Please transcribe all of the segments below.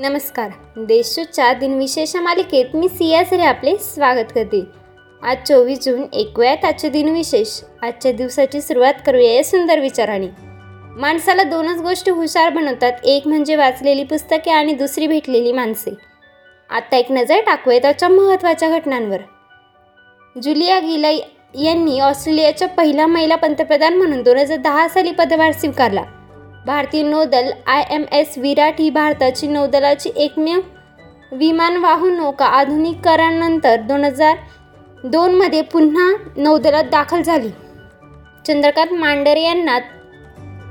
नमस्कार. देशूच्या दिनविशेष मालिकेत मी सियासरे आपले स्वागत करते. आज चोवीस जून ऐकूयात आजचे दिनविशेष. आजच्या दिवसाची सुरुवात करूया या सुंदर विचाराने. माणसाला दोनच गोष्टी हुशार बनवतात. एक म्हणजे वाचलेली पुस्तके आणि दुसरी भेटलेली माणसे. आता एक नजर टाकूया त्याच्या महत्त्वाच्या घटनांवर. जुलिया गिला यांनी ऑस्ट्रेलियाच्या पहिल्या महिला पंतप्रधान म्हणून दोन हजार दहा साली पदभार स्वीकारला. भारतीय नौदल आय एम एस विराट ही भारताची नौदलाची एकमेव विमानवाहू नौका आधुनिकीकरणानंतर दोन हजार दोनमध्ये पुन्हा नौदलात दाखल झाली. चंद्रकांत मांडरे यांना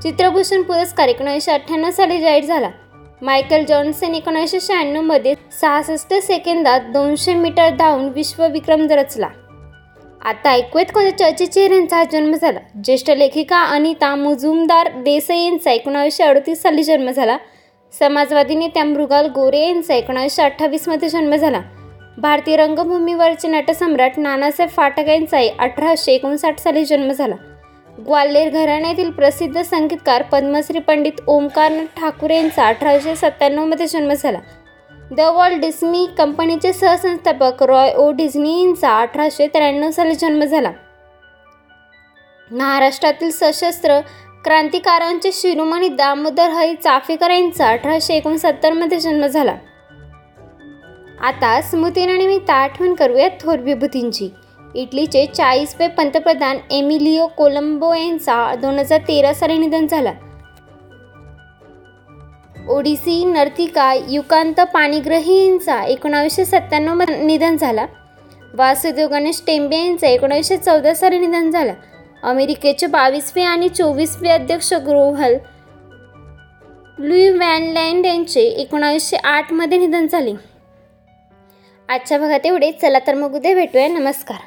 चित्रभूषण पुरस्कार एकोणीसशे अठ्ठ्याण्णव साली जाहीर झाला. मायकल जॉन्सन एकोणीसशे शहाण्णवमध्ये सहासष्ट सेकंदात दोनशे मीटर धावून विश्वविक्रम रचला. आता ऐकूयात कोणत्या चर्चित चेहऱ्यांचा जन्म झाला. ज्येष्ठ लेखिका अनिता मुजुमदार देसाई यांचा एकोणावीसशे अडतीस साली जन्म झाला. समाजवादी नेत्या मृगाल गोरे यांचा एकोणावीसशे अठ्ठावीसमध्ये जन्म झाला. भारतीय रंगभूमीवरचे नटसम्राट नानासाहेब फाटक यांचा अठराशे एकोणसाठ साली जन्म झाला. ग्वाल्हेर घराण्यातील प्रसिद्ध संगीतकार पद्मश्री पंडित ओंकारनाथ ठाकूर यांचा अठराशे सत्त्याण्णवमध्ये जन्म झाला. द वॉल्ट डिस्नी कंपनीचे सहसंस्थापक रॉय ओ डिझनी यांचा अठराशे त्र्याण्णव साली जन्म झाला. महाराष्ट्रातील सशस्त्र क्रांतिकारांचे शिरोमणी दामोदर हरी चाफेकर यांचा अठराशे एकोणसत्तरमध्ये जन्म झाला. आता स्मृतीनिमित्त आठवण करूयात थोर विभूतींची. इटलीचे चाळीसवे पंतप्रधान एमिलिओ कोलंबो यांचा दोन हजार तेरा साली निधन झाला. ओडिसी नर्तिका युकांत पाणीग्रही यांचा एकोणावीसशे सत्त्याण्णवमध्ये निधन झाला. वासुदेव गणेश टेंबे यांचा एकोणावीसशे चौदा साली निधन झालं. अमेरिकेचे बावीसवे आणि चोवीसवे अध्यक्ष ग्रोव्हल लुई वॅनलँड यांचे एकोणावीसशे आठमध्ये निधन झाले. आजच्या भागात एवढे चला तर मग उद्या भेटूया. नमस्कार.